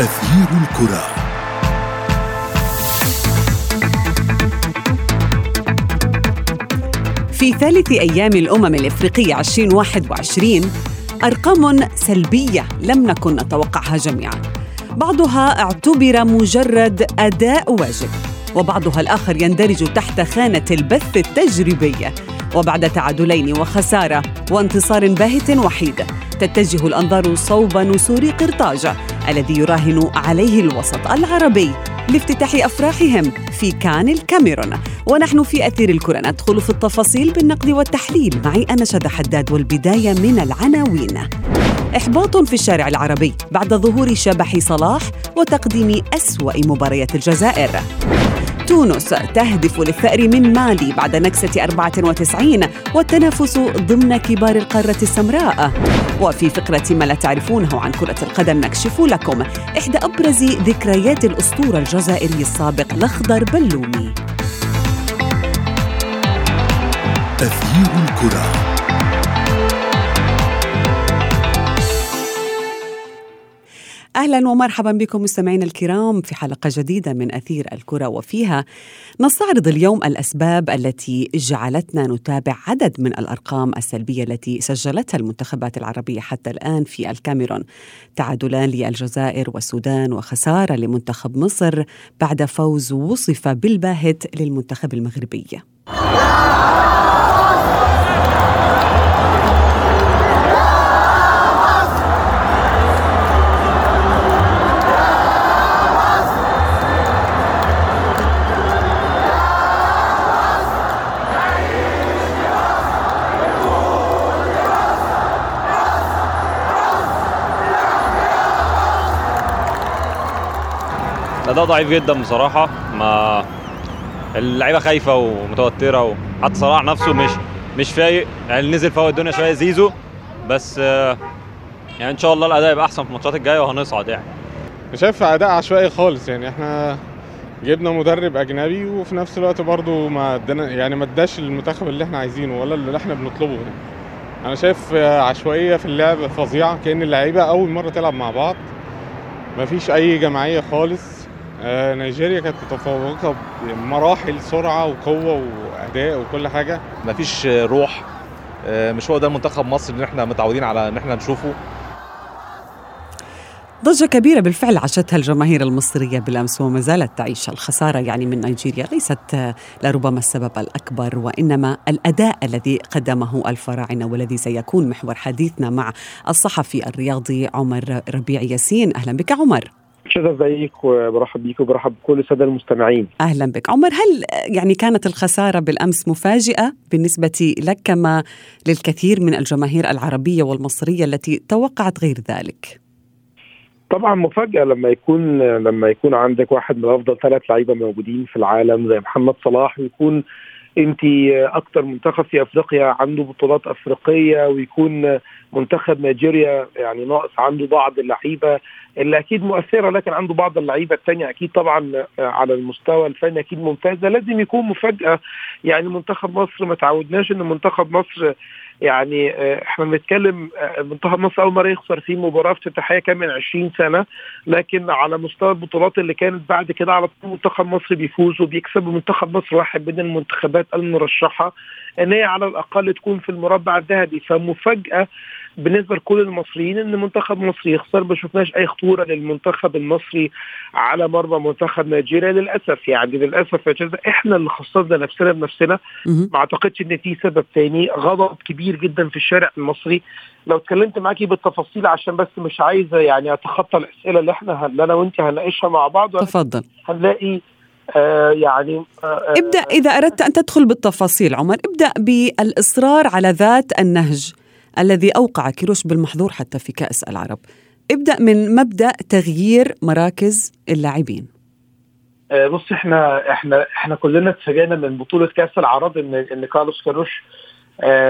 أثير الكرة. في ثالث أيام الأمم الإفريقية 2021 أرقام سلبية لم نكن نتوقعها جميعا. بعضها اعتبر مجرد أداء واجب وبعضها الآخر يندرج تحت خانة البث التجريبية وبعد تعادلين وخسارة وانتصار باهت وحيد تتجه الأنظار صوب نسور قرطاج. الذي يراهن عليه الوسط العربي لافتتاح أفراحهم في كان الكاميرون. ونحن في أثير الكرة ندخل في التفاصيل بالنقد والتحليل. معي أنا شد حداد والبداية من العناوين. إحباط في الشارع العربي بعد ظهور شبح صلاح وتقديم أسوأ مباريات الجزائر. تونس تهدف للثأر من مالي بعد نكسة 94 والتنافس ضمن كبار القارة السمراء. وفي فقرة ما لا تعرفونه عن كرة القدم نكشف لكم إحدى أبرز ذكريات الأسطورة الجزائري السابق الأخضر بلومي. أثير الكرة. أهلا ومرحبا بكم مستمعينا الكرام في حلقة جديدة من أثير الكرة وفيها نستعرض اليوم الأسباب التي جعلتنا نتابع عدد من الأرقام السلبية التي سجلتها المنتخبات العربية حتى الآن في الكاميرون. تعادلان للجزائر والسودان وخسارة لمنتخب مصر بعد فوز وصف بالباهت للمنتخب المغربي. الاداء ضعيف جدا بصراحة. ما اللعيبة خايفة ومتوترة وحتى صلاح نفسه مش مش فايق. يعني نزل فوق الدنيا شوية زيزو. بس يعني إن شاء الله الأداء يبقى أحسن في الماتشات الجاية وهنصعد يعني. شايف أداء عشوائي خالص. يعني إحنا جبنا مدرب أجنبي وفي نفس الوقت برضو ما ادانا يعني ما اداش المنتخب اللي إحنا عايزينه ولا اللي إحنا بنطلبه. يعني. أنا شايف عشوائية في اللعب فظيعة كأن اللعيبة أول مرة تلعب مع بعض. مفيش أي جماعية خالص. آه نيجيريا كانت متفوقة بمراحل سرعة وقوة وأداء وكل حاجة. مفيش روح. آه مش هو ده منتخب مصر اللي إحنا متعودين على إن إحنا نشوفه؟ ضجة كبيرة بالفعل عاشتها الجماهير المصرية بالأمس وما زالت تعيش الخسارة يعني من نيجيريا. ليست لربما السبب الأكبر وإنما الأداء الذي قدمه الفراعنة والذي سيكون محور حديثنا مع الصحفي الرياضي عمر ربيع ياسين. أهلا بك عمر. شذا ازيك وبرحب بيك وبرحب بكل السادة المستمعين. أهلا بك. عمر هل يعني كانت الخسارة بالأمس مفاجئة بالنسبة لك كما للكثير من الجماهير العربية والمصرية التي توقعت غير ذلك؟ طبعا مفاجاه لما يكون لما يكون عندك واحد من أفضل ثلاث لعيبة موجودين في العالم زي محمد صلاح ويكون انت أكتر منتخب في افريقيا عنده بطولات افريقية ويكون منتخب نيجيريا يعني ناقص عنده بعض اللعيبة اللي أكيد مؤثرة لكن عنده بعض اللعيبة الثانية أكيد طبعا على المستوى الفني أكيد ممتازة لازم يكون مفاجأة. يعني منتخب مصر ما تعودناش إن منتخب مصر يعني إحنا بنتكلم منتخب مصر أول مرة يخسر في مباراة افتتاحية كان من 20 سنة لكن على مستوى البطولات اللي كانت بعد كده على طول منتخب مصر بيفوز وبيكسب منتخب مصر واحد من المنتخبات المرشحة إن هي على الأقل تكون في المربع الذهبي. فمفاجأة بالنسبة لكل المصريين إن منتخب مصر يخسر. ما شفناش أي خطورة للمنتخب المصري على مرمى منتخب نيجيريا للأسف. يعني للأسف يا جزء إحنا اللي خسرنا نفسنا بنفسنا. ما أعتقدش إن في سبب تاني. غضب كبير جدا في الشارع المصري. لو اتكلمت معاكي بالتفاصيل عشان بس مش عايزه يعني أتخطى الأسئلة اللي إحنا اللي أنا وانت هنناقشها مع بعض. تفضل. هنلاقي آه يعني آه ابدأ إذا أردت أن تدخل بالتفاصيل عمر ابدأ بالإصرار على ذات النهج الذي أوقع كيروش بالمحظور حتى في كأس العرب. ابدأ من مبدأ تغيير مراكز اللاعبين. آه بص إحنا إحنا إحنا كلنا اتفاجئنا من بطولة كأس العرب إن إن كارلوس كيروش آه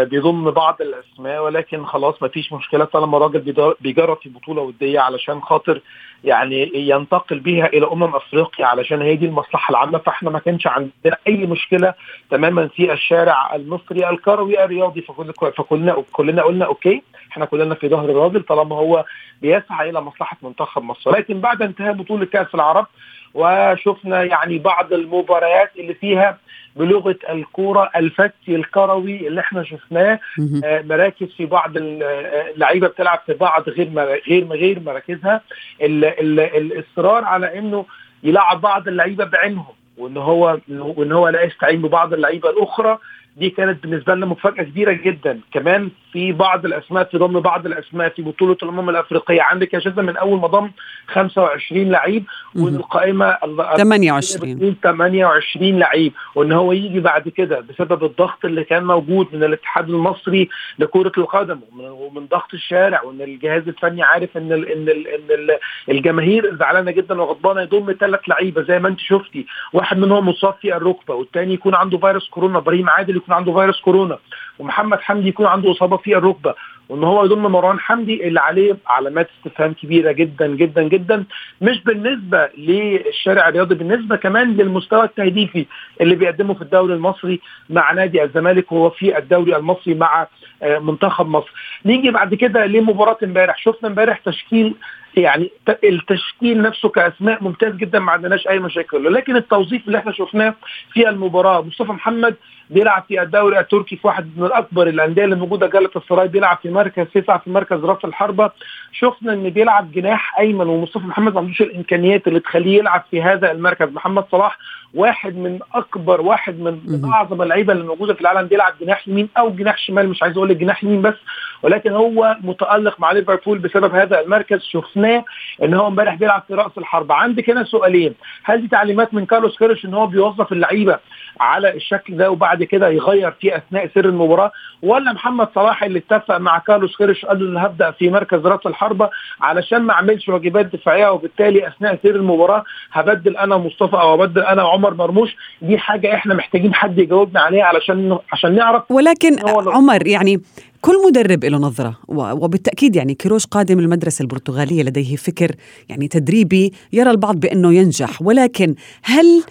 بيضم بعض الأسماء ولكن خلاص ما فيش مشكلة. طالما راجل بيجرب في بطولة ودية علشان خاطر يعني ينتقل بها إلى أمم أفريقيا علشان هي دي المصلحة العامة فإحنا ما كانش عندنا أي مشكلة تماما في الشارع المصري الكروي الرياضي فكل فكلنا كلنا قلنا أوكي. إحنا كلنا في ظهر الراجل طالما هو بيسعى إلى مصلحة منتخب مصر. ولكن بعد انتهاء بطولة كأس العرب وشفنا يعني بعض المباريات اللي فيها بلغة الكورة الفتي الكروي اللي إحنا شفناه آه مراكز في بعض اللعيبة بتلعب في بعض غير غير غير مراكزها. الإصرار على إنه يلعب بعض اللعيبة بعينهم وإن هو وإن هو لا يستعين ببعض اللعيبة الأخرى دي كانت بالنسبة لنا مفاجأة كبيرة جدا. كمان في بعض الأسماء في ضم بعض الأسماء في بطولة الأمم الأفريقية. عندك يا شذا من أول ما ضم 25 لعيب والقائمة 28 28 لعيب. وإن هو يجي بعد كده بسبب الضغط اللي كان موجود من الاتحاد المصري لكرة القدم ومن ضغط الشارع وإن الجهاز الفني عارف إن ال إن ال إن ال الجماهير زعلانة جدا وغضبانة يضم ثلاث لعيبة زي ما أنت شفتي. واحد منهم مصاب في الركبة والثاني يكون عنده فيروس كورونا. إبراهيم عادل يكون عنده فيروس كورونا ومحمد حمدي يكون عنده إصابة في الركبة وإن هو يضم مروان حمدي اللي عليه علامات استفهام كبيرة جدا جدا جدا مش بالنسبة للشارع الرياضي بالنسبة كمان للمستوى التهديفي اللي بيقدمه في الدوري المصري مع نادي الزمالك وهو في الدوري المصري مع منتخب مصر. نيجي بعد كده لمباراة امبارح. شفنا امبارح تشكيل يعني التشكيل نفسه كأسماء ممتاز جدا ما عندناش أي مشاكل. لكن التوظيف اللي إحنا شفناه في المباراة مصطفى محمد بيلعب في الدوري التركي في واحد من الأكبر الأندية اللي موجودة جاله السراي بيلعب في مركز تسعة في مركز راس الحربة. شفنا إن بيلعب جناح أيمن ومصطفى محمد ما عندوش الإمكانيات اللي تخليه يلعب في هذا المركز. محمد صلاح واحد من أكبر واحد من, من أعظم اللعيبة اللي موجودة في العالم بيلعب جناح يمين أو جناح شمال مش عايز أقول جناح يمين بس ولكن هو متألق مع ليفربول بسبب هذا المركز. شفناه إن هو امبارح بيلعب في رأس الحربة. عندك هنا سؤالين. هل دي تعليمات من كارلوس كيرش إن هو بيوظف اللعيبة على الشكل ده وبعد كده يغير في أثناء سير المباراة. ولا محمد صلاح اللي اتفق مع كارلوس كيرش قال له أنا هبدأ في مركز رأس الحربة علشان ما أعملش واجبات دفاعية وبالتالي أثناء سير المباراة هبدل أنا مصطفى أو ابدل أنا عمر مرموش. دي حاجة إحنا محتاجين حد يجاوبنا عليها علشان عشان نعرف ولكن عمر يعني كل مدرب له نظرة وبالتأكيد يعني كيروش قادم المدرسة البرتغالية لديه فكر يعني تدريبي يرى البعض بأنه ينجح. ولكن هل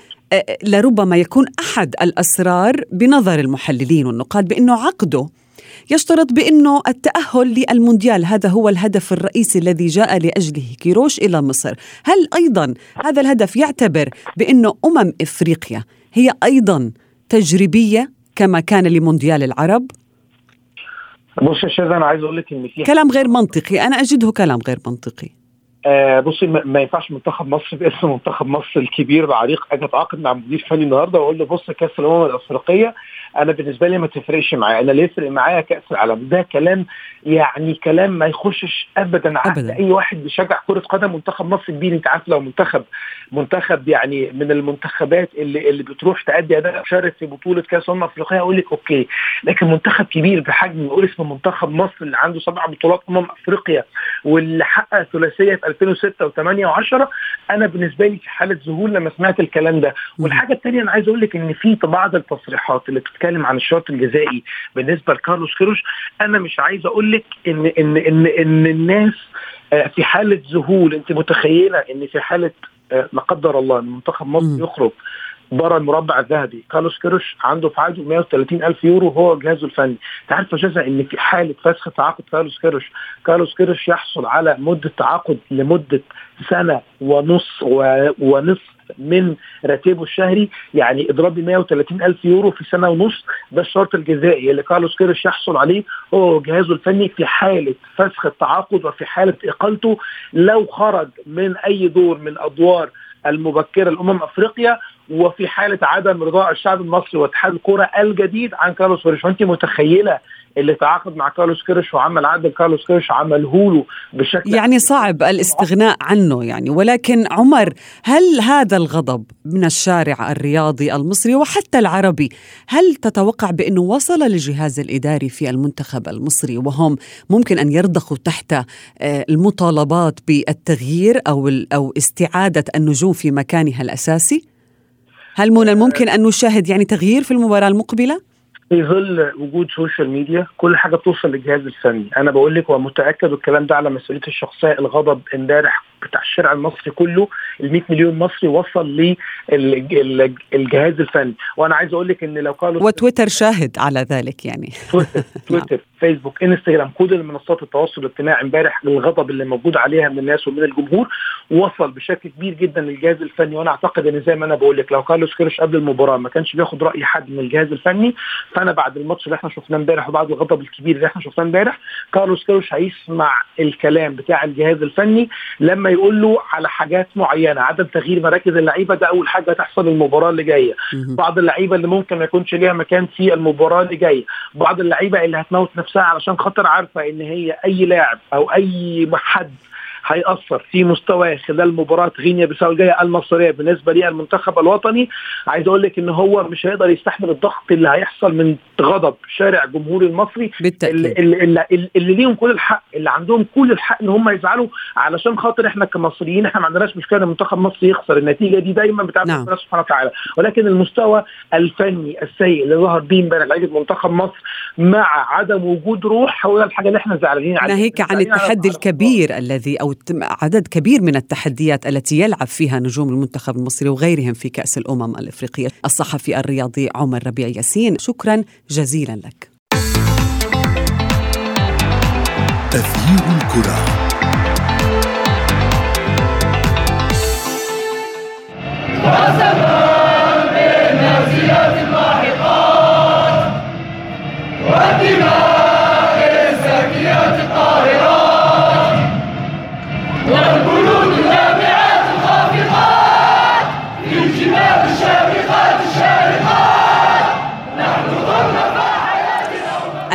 لربما يكون أحد الأسرار بنظر المحللين والنقاد بأنه عقده يشترط بأنه التأهل للمونديال. هذا هو الهدف الرئيسي الذي جاء لأجله كيروش إلى مصر. هل أيضا هذا الهدف يعتبر بأنه أمم إفريقيا هي أيضا تجريبية كما كان لمونديال العرب؟ بص يا شاذ أنا عايز أقول لك إن في كلام غير منطقي. أنا أجده كلام غير منطقي. آه بصي ما ينفعش منتخب مصر باسم منتخب مصر الكبير العريق أجي اتعاقد مع مدير فني النهارده واقول له بص كأس الأمم الأفريقية أنا بالنسبة لي ما تفرقش معايا. أنا اللي يفرق معايا كأس العالم. ده كلام يعني كلام ما يخشش ابدا على أي واحد بيشجع كرة قدم. منتخب مصر كبير. انت عارف لو منتخب منتخب يعني من المنتخبات اللي اللي بتروح تأدي أداء مشرف في بطولة كأس الأمم الأفريقية أقول لك أوكي. لكن منتخب كبير بحجم يقول اسم منتخب مصر اللي عنده سبع بطولات أمم أفريقيا واللي حقق ثلاثية 2006 و8 و10 أنا بالنسبة لي في حالة ذهول لما سمعت الكلام ده. والحاجة الثانية أنا عايز أقول لك إن في بعض التصريحات اللي بتتكلم عن الشرط الجزائي بالنسبة لكارلوس كيروش أنا مش عايز أقول لك إن إن إن إن الناس في حالة ذهول أنت متخيلة إن في حالة لا قدر الله إن منتخب مصر يخرج بره المربع الذهبي. كارلوس كيروش عنده في عقده 130 ألف يورو هو جهازه الفني. انت عارف يا إن في حالة فسخ تعاقد كارلوس كيروش كارلوس كيروش يحصل على مدة تعاقد لمدة سنة ونص ونصف من راتبه الشهري يعني اضرابي 130 ألف يورو في سنة ونص. ده الشرط الجزائي اللي كارلوس كيروش يحصل عليه هو جهازه الفني في حالة فسخ التعاقد وفي حالة إقالته. لو خرج من أي دور من أدوار المبكرة لأمم أفريقيا وفي حالة عدم رضاء الشعب المصري واتحاد الكرة الجديد عن كارلوس كيروش وانت متخيلة اللي تعاقد مع كارلوس كيروش وعمل عقد كارلوس كيروش عمله له بشكل يعني صعب الاستغناء عنه يعني ولكن عمر هل هذا الغضب من الشارع الرياضي المصري وحتى العربي هل تتوقع بأنه وصل للجهاز الإداري في المنتخب المصري وهم ممكن أن يرضخوا تحت المطالبات بالتغيير أو أو استعادة النجوم في مكانها الأساسي؟ هل من الممكن أن نشاهد يعني تغيير في المباراة المقبلة؟ في ظل وجود سوشيال ميديا كل حاجة بتوصل للجهاز الفني. أنا بقول لك ومتاكد والكلام ده على مسؤوليتي الشخصية. الغضب امبارح بتاع الشارع المصري كله ال 100 مليون مصري وصل للجهاز الفني. وأنا عايز أقول لك إن لو قالوا وتويتر شاهد على ذلك يعني. تويتر تويتر. فيسبوك انستغرام كل منصات التواصل الاجتماعي امبارح الغضب اللي موجود عليها من الناس ومن الجمهور وصل بشكل كبير جدا للجهاز الفني. وأنا أعتقد إن زي ما أنا بقول لك لو كارلوس كيروش قبل المباراة ما كانش بياخد رأي حد من الجهاز الفني فأنا بعد الماتش اللي إحنا شفناه امبارح وبعد الغضب الكبير اللي إحنا شفناه امبارح كارلوس كيروش هيسمع الكلام بتاع الجهاز الفني لما يقول له على حاجات معينة عدم تغيير مراكز اللعيبة. ده أول حاجة تحصل المباراة اللي جاية. بعض اللعيبة اللي ممكن ما يكونش ليها مكان في المباراة اللي جاية. بعض اللعيبة اللي هتموت نفسها علشان خاطر عارفة إن هي أي لاعب أو أي حد هيأثر في مستواه خلال مباراة غينيا بيساو الجاية المصرية بالنسبة للمنتخب الوطني. عايز أقول لك إن هو مش هيقدر يستحمل الضغط اللي هيحصل من غضب شارع الجمهور المصري. بالتأكيد. اللي, اللي, اللي ليهم كل الحق اللي عندهم كل الحق إن هم يزعلوا علشان خاطر إحنا كمصريين إحنا ما عندناش مشكلة إن منتخب مصر يخسر. النتيجة دي دايما بتاعت نعم. ربنا سبحانه وتعالى. ولكن المستوى الفني السيء اللي ظهر بيه امبارح لعيبة منتخب مصر مع عدم وجود روح هو ده الحاجة اللي إحنا زعلانين عليها. ناهيك عن التحدي الكبير الذي أو عدد كبير من التحديات التي يلعب فيها نجوم المنتخب المصري وغيرهم في كأس الأمم الإفريقية. الصحفي الرياضي عمر ربيع ياسين شكرا جزيلا لك. أثير الكرة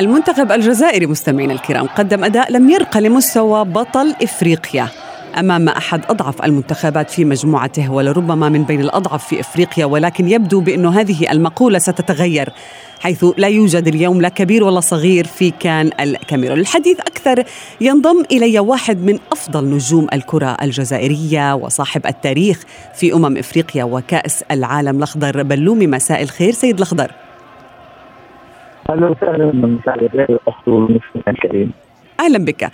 المنتخب الجزائري مستمعينا الكرام قدم أداء لم يرقى لمستوى بطل إفريقيا أمام أحد أضعف المنتخبات في مجموعته ولربما من بين الأضعف في إفريقيا ولكن يبدو بأن هذه المقولة ستتغير حيث لا يوجد اليوم لا كبير ولا صغير في كان الكاميرون. الحديث أكثر ينضم إلي واحد من أفضل نجوم الكرة الجزائرية وصاحب التاريخ في أمم إفريقيا وكأس العالم الأخضر بلومي مساء الخير. سيد الأخضر. أهلا وسهلا مساء الاخت والمستمع الكريم أهلا بك. أه،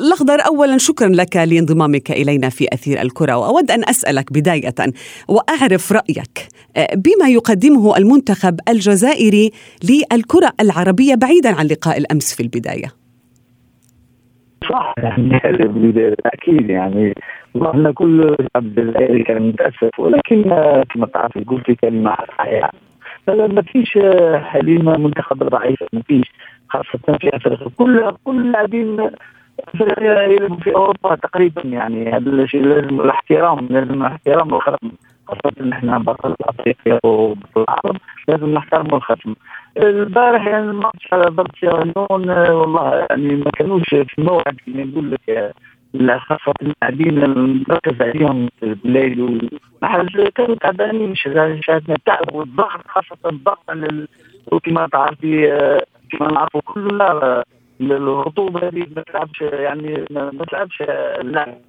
الأخضر اولا شكرا لك لانضمامك إلينا في أثير الكرة وأود أن أسألك بداية وأعرف رأيك أه، بما يقدمه المنتخب الجزائري للكرة العربية بعيدا عن لقاء الأمس في البداية. صح يعني أكيد يعني والله كل شعب كان متأسف ولكن كما تعرف قلت كلمة فلا ما فيش آه، حاليا منتخب ضعيف ما فيش خاصة في أفريقيا. كل كل اللاعبين أفريقيا في أوروبا تقريبا يعني. هذا الشيء لازم الاحترام لازم الاحترام والخصم. خاصة إن إحنا بطل افريقيا وبطل العرب لازم نحترم الخصم. البارح يعني الماتش على ضد سيراليون والله يعني ما كانوش في الموعد كما نقول لك. لا خاصة اللاعبين نركز عليهم في الليل وحاجة كانوا تعبانين شاهدنا التعب والضغط خاصة الضغط وكما تعرفي كما نعرفوا كلنا الرطوبة هذه ما تلعبش يعني ما تلعبش يكونوا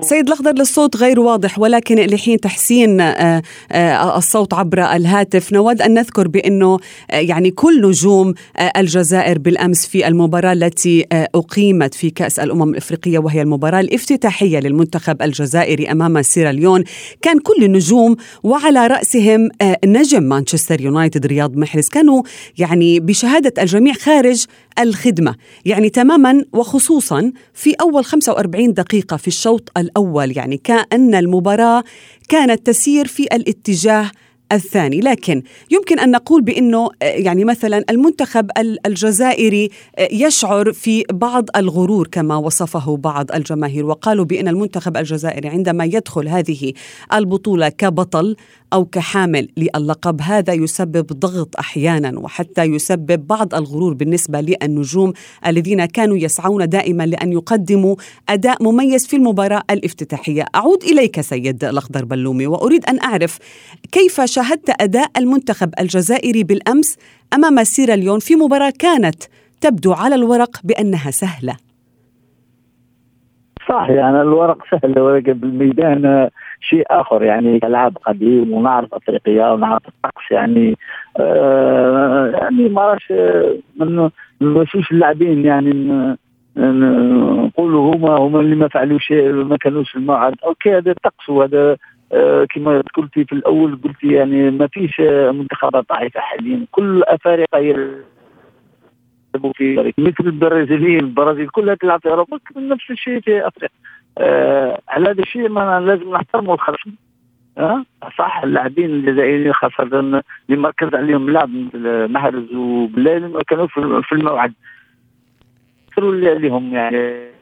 سيد الأخضر للصوت غير واضح ولكن لحين تحسين آه، آه، الصوت عبر الهاتف نود أن نذكر بأنه آه، يعني كل نجوم الجزائر بالأمس في المباراة التي أقيمت في كأس الأمم الإفريقية وهي المباراة الافتتاحية للمنتخب الجزائري أمام سيراليون كان كل النجوم وعلى رأسهم آه، نجم مانشستر يونايتد رياض محرز. كانوا يعني بشهادة الجميع خارج الخدمة. يعني تماما وخصوصا في أول 45 دقيقة في الشوط الأول يعني كأن المباراة كانت تسير في الاتجاه الثاني. لكن يمكن أن نقول بأنه آه، يعني مثلا المنتخب ال- الجزائري آه، يشعر في بعض الغرور كما وصفه بعض الجماهير وقالوا بأن المنتخب الجزائري عندما يدخل هذه البطولة كبطل أو كحامل للقب هذا يسبب ضغط أحيانا وحتى يسبب بعض الغرور بالنسبة للنجوم الذين كانوا يسعون دائما لأن يقدموا أداء مميز في المباراة الافتتاحية. أعود إليك سيد الأخضر بلومي وأريد أن أعرف كيف شاهدت أداء المنتخب الجزائري بالأمس أمام سيراليون في مباراة كانت تبدو على الورق بأنها سهلة. صح يعني الورق سهل ولكن بالميدان شيء آخر يعني كلاعب قديم ونعرف أفريقيا ونعرف الطقس يعني آه يعني ما راش ما اللاعبين يعني نقولوا هما هما اللي ما فعلوش ما كانوش في الموعد. أوكي هذا الطقس وهذا كما قلتي في الأول قلتي يعني ما فيش آه، منتخبات ضعيفة حاليا. كل افارقه يل- يلعبوا في مثل البرازيليين البرازيل كلها تلعب في أوروبا نفس الشيء في أفريقيا. آه على هذا الشيء ما لازم نحترموا الخصم. أه؟ صح اللاعبين الجزائريين خاصة اللي مركز عليهم لاعب مثل محرز وبلال كانوا في الموعد. اللي عليهم يعني.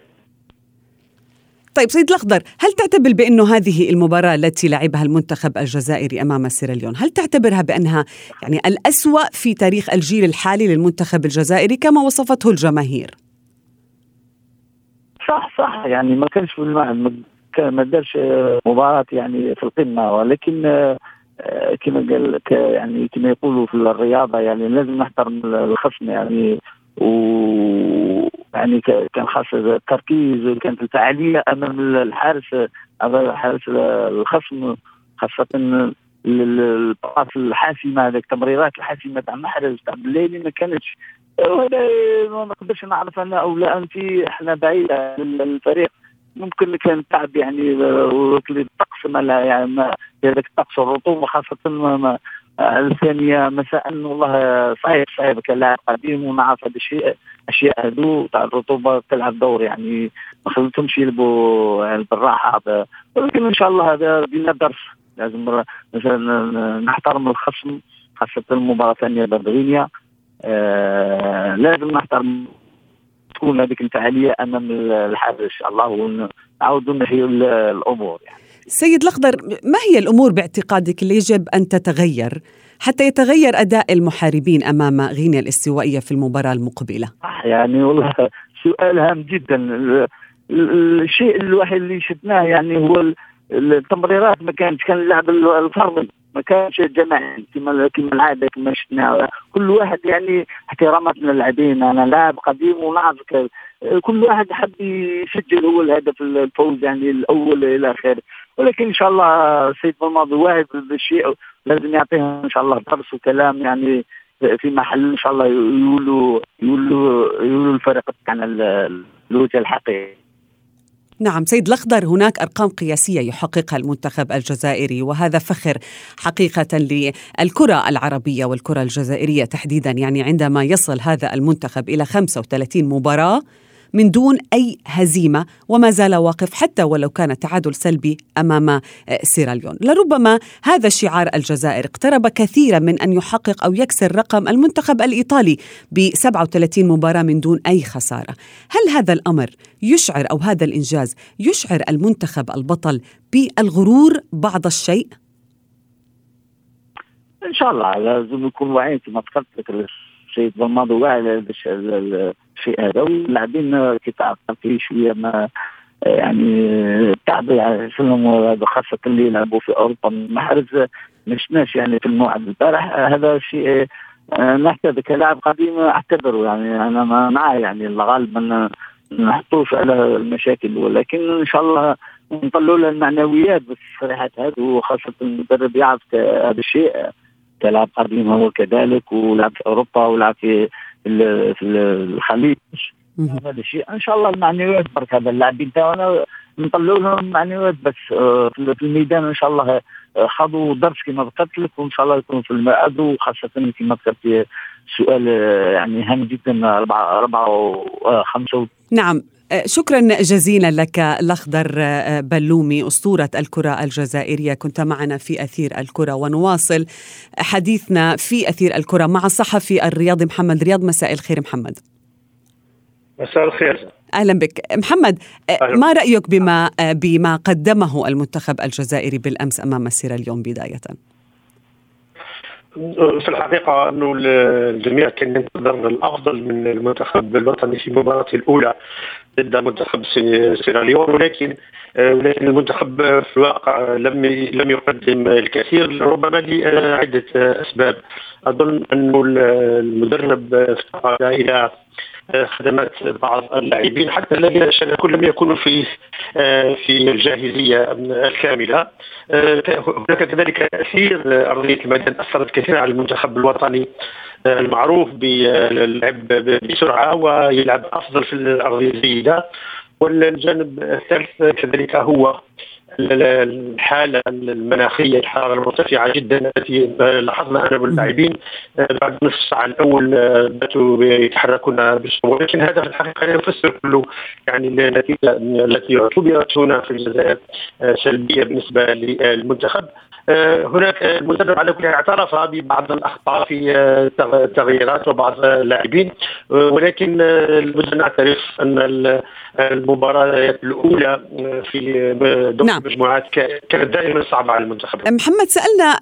طيب سيد الأخضر هل تعتبر بأنه هذه المباراة التي لعبها المنتخب الجزائري أمام سيراليون هل تعتبرها بأنها يعني الأسوأ في تاريخ الجيل الحالي للمنتخب الجزائري كما وصفته الجماهير؟ صح صح يعني ما كانش في ما دارش مباراة يعني في القمة ولكن كما قال يعني كما يقولوا في الرياضة يعني لازم نحترم الخصم يعني و يعني كان خاص التركيز كانت الفعاليه أمام الحارس هذا حارس الخصم خاصة الباص الحاسمه هذيك التمريرات الحاسمة تاع محرز تاع بالليلي ما كانتش وهذا ما نقدرش نعرف أنا أو لا أنت إحنا بعيده الفريق. ممكن كان تعب يعني الطقس ما يعني هذاك الطقس الرطوبة خاصة ما الثانية مساء والله صعيب صعيب كلاعب قديم ونعرف هذا الشيء أشياء هذو تاع الرطوبة تلعب دور يعني ما خليتهمش يلبوا يعني بالراحة. ولكن إن شاء الله هذا دينا درس. لازم مثلا نحترم الخصم خاصة المباراة الثانية ضد غينيا آه لازم نحترم تكون هذيك الفعالية أمام الحارس. ان شاء الله ونعاودوا نحيوا الأمور يعني. سيد الأخضر ما هي الأمور باعتقادك اللي يجب أن تتغير حتى يتغير أداء المحاربين أمام غينيا الاستوائية في المباراة المقبلة؟ يعني والله سؤال هام جدا. الشيء الوحيد اللي شفناه يعني هو التمريرات ما كانت كان اللعب الفردي ما كانش جماعي كما كما العادة كما شفنا. كل واحد يعني احترامات للاعبين. أنا لاعب قديم ونعرف كل واحد حب يسجل هو الهدف الفوز يعني الأول إلى اخره ولكن إن شاء الله سيد الماضي واعد بالشيء. لازم يعطيهم إن شاء الله درس وكلام يعني في محل. إن شاء الله يقولوا يقولوا يقولوا الفريق تاعنا الوجه الحقيقي. نعم سيد الأخضر هناك أرقام قياسية يحققها المنتخب الجزائري وهذا فخر حقيقة للكرة العربية والكرة الجزائرية تحديدا. يعني عندما يصل هذا المنتخب إلى 35 مباراة من دون أي هزيمة وما زال واقف حتى ولو كان تعادل سلبي أمام آه، سيراليون لربما هذا شعار الجزائر اقترب كثيرا من أن يحقق أو يكسر رقم المنتخب الإيطالي ب 37 مباراة من دون أي خسارة. هل هذا الأمر يشعر أو هذا الإنجاز يشعر المنتخب البطل بالغرور بعض الشيء؟ إن شاء الله لازم يكون واعيين كما ذكرت لك بالماضي واعي الشيء هذا واللاعبين كي تعرف في شوية ما يعني تعب يعني خاصة اللي يلعبوا في أوروبا. محرز ما شفناش يعني في الموعد البارح. هذا شيء نحتاج كلاعب قديم اعتبره يعني. أنا معاه يعني الغالب ما نحطوش على المشاكل. ولكن إن شاء الله نطلعوا له المعنويات بالتصريحات هذه وخاصة المدرب يعرف هذا الشيء. كلاعب قديم هو كذلك ولعب في أوروبا ولعب في في الخليج. هذا الشيء. إن شاء الله المعنويات برك هذا اللاعبين. تاعنا نطلعوا لهم معنويات بس آه، في الميدان إن شاء الله آه، خذوا درس كما ذكرت لك وإن شاء الله يكونوا في المعاد وخاصة كما ذكرت سؤال آه، يعني هام جدا أربعة أربعة وخمسة نعم. شكرا جزيلا لك الأخضر بلومي أسطورة الكرة الجزائرية. كنت معنا في أثير الكرة ونواصل حديثنا في أثير الكرة مع الصحفي الرياضي محمد. رياض مساء الخير محمد. مساء الخير. أهلا بك. محمد أهلا. ما رأيك بما بما قدمه المنتخب الجزائري بالأمس أمام سيراليون بداية؟ في الحقيقة أنه الجميع كان ينتظر الأفضل من المنتخب الوطني في مباراته الأولى ضد منتخب سيراليون ولكن ولكن المنتخب في الواقع لم لم يقدم الكثير ربما لعدة أسباب. أظن أنه المدرب افتقد إلى خدمات بعض اللاعبين حتى الذين شاركوا لم يكونوا في في الجاهزية الكاملة. هناك كذلك تأثير أرضية الميدان أثرت كثيرا على المنتخب الوطني المعروف باللعب بسرعة ويلعب أفضل في الأرضية الجيدة. والجانب الثالث كذلك هو الحالة المناخية الحرارة المرتفعة جدا التي لاحظنا أنا باللاعبين بعد نصف الساعة الأول باتوا يتحركون بسهولة. ولكن هذا في الحقيقة لا يفسر كله يعني النتيجة التي اعتبرت هنا في الجزائر سلبية بالنسبة للمنتخب. هناك المدرب على كل اعترف ببعض الأخطاء في التغييرات وبعض اللاعبين. ولكن ان نعترف أن المباريات الأولى في نعم. المجموعات كانت دائما صعبة على المنتخب. محمد سألنا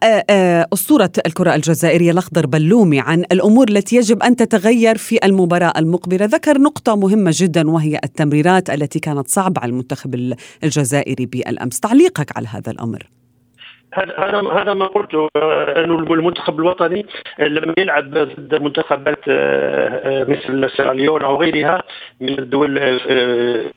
أسطورة الكرة الجزائرية الأخضر بلومي عن الأمور التي يجب أن تتغير في المباراة المقبلة. ذكر نقطة مهمة جدا وهي التمريرات التي كانت صعبة على المنتخب الجزائري بالأمس. تعليقك على هذا الأمر. هذا هذا ما قلته. أنه المنتخب الوطني لما يلعب ضد منتخبات آه، مثل سيراليون أو غيرها من الدول آه،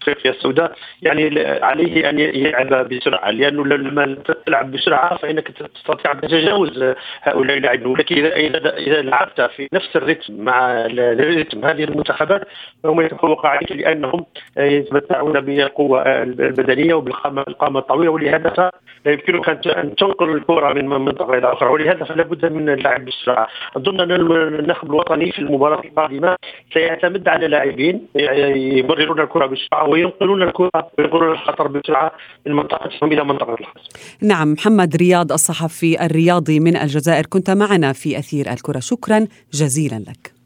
إفريقيا السوداء. يعني عليه أن يلعب بسرعة. لأنه لما تلعب بسرعة فإنك تستطيع أن تتجاوز هؤلاء اللاعبين. ولكن اذا اذا لعبت في نفس الريتم مع الريتم هذه المنتخبات فهم يتفوق عليك لأنهم يتمتعون بالقوة البدنية وبالقامه القامة الطويلة. ولهذا لا يمكنك أن تنقل الكرة من منطقة إلى أخرى ولهذا فلا بد من اللعب بسرعة أظن أن النخب الوطني في المباراة القادمه سيعتمد على لاعبين يمررون الكرة بسرعة وينقلون الكرة وينقلون الخطر بسرعة من منطقتهم إلى منطقة الخصم. نعم محمد رياض الصحفي الرياضي من الجزائر كنت معنا في أثير الكرة شكرا جزيلا لك.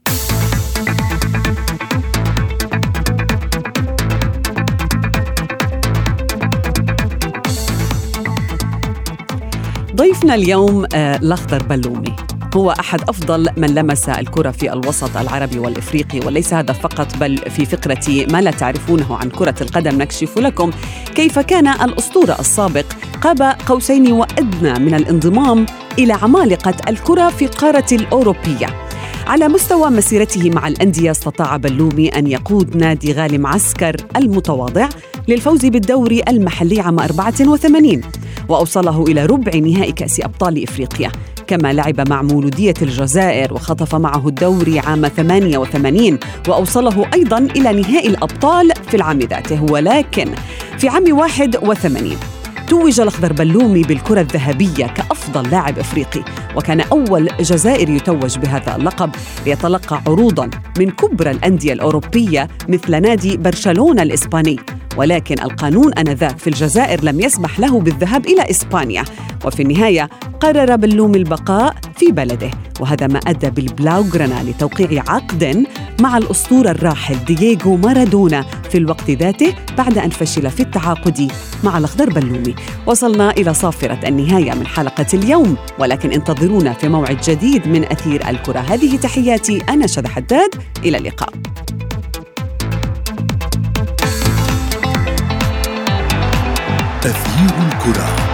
ضيفنا اليوم آه، الأخضر بلومي. هو أحد أفضل من لمس الكرة في الوسط العربي والإفريقي وليس هذا فقط بل في فقرة ما لا تعرفونه عن كرة القدم. نكشف لكم كيف كان الأسطورة السابق قاب قوسين وأدنى من الانضمام إلى عمالقة الكرة في القارة الأوروبية. على مستوى مسيرته مع الأندية استطاع بلومي أن يقود نادي غالي معسكر المتواضع. للفوز بالدوري المحلي عام 84 وأوصله إلى ربع نهائي كأس أبطال إفريقيا. كما لعب مع مولودية الجزائر وخطف معه الدوري عام 88 وأوصله أيضا إلى نهائي الأبطال في العام ذاته. ولكن في عام 81 توج الأخضر بلومي بالكرة الذهبية كأفضل لاعب إفريقي وكان أول جزائري يتوج بهذا اللقب. ليتلقى عروضا من كبرى الأندية الأوروبية مثل نادي برشلونة الإسباني. ولكن القانون آنذاك في الجزائر لم يسمح له بالذهاب إلى إسبانيا. وفي النهاية قرر بلوم البقاء في بلده. وهذا ما أدى بالبلاوغرانا لتوقيع عقد مع الأسطورة الراحل دييغو مارادونا في الوقت ذاته بعد أن فشل في التعاقد مع الأخضر بلومي. وصلنا إلى صافرة النهاية من حلقة اليوم. ولكن انتظرونا في موعد جديد من أثير الكرة. هذه تحياتي أنا شذى حداد. إلى اللقاء. تغيير الكرة.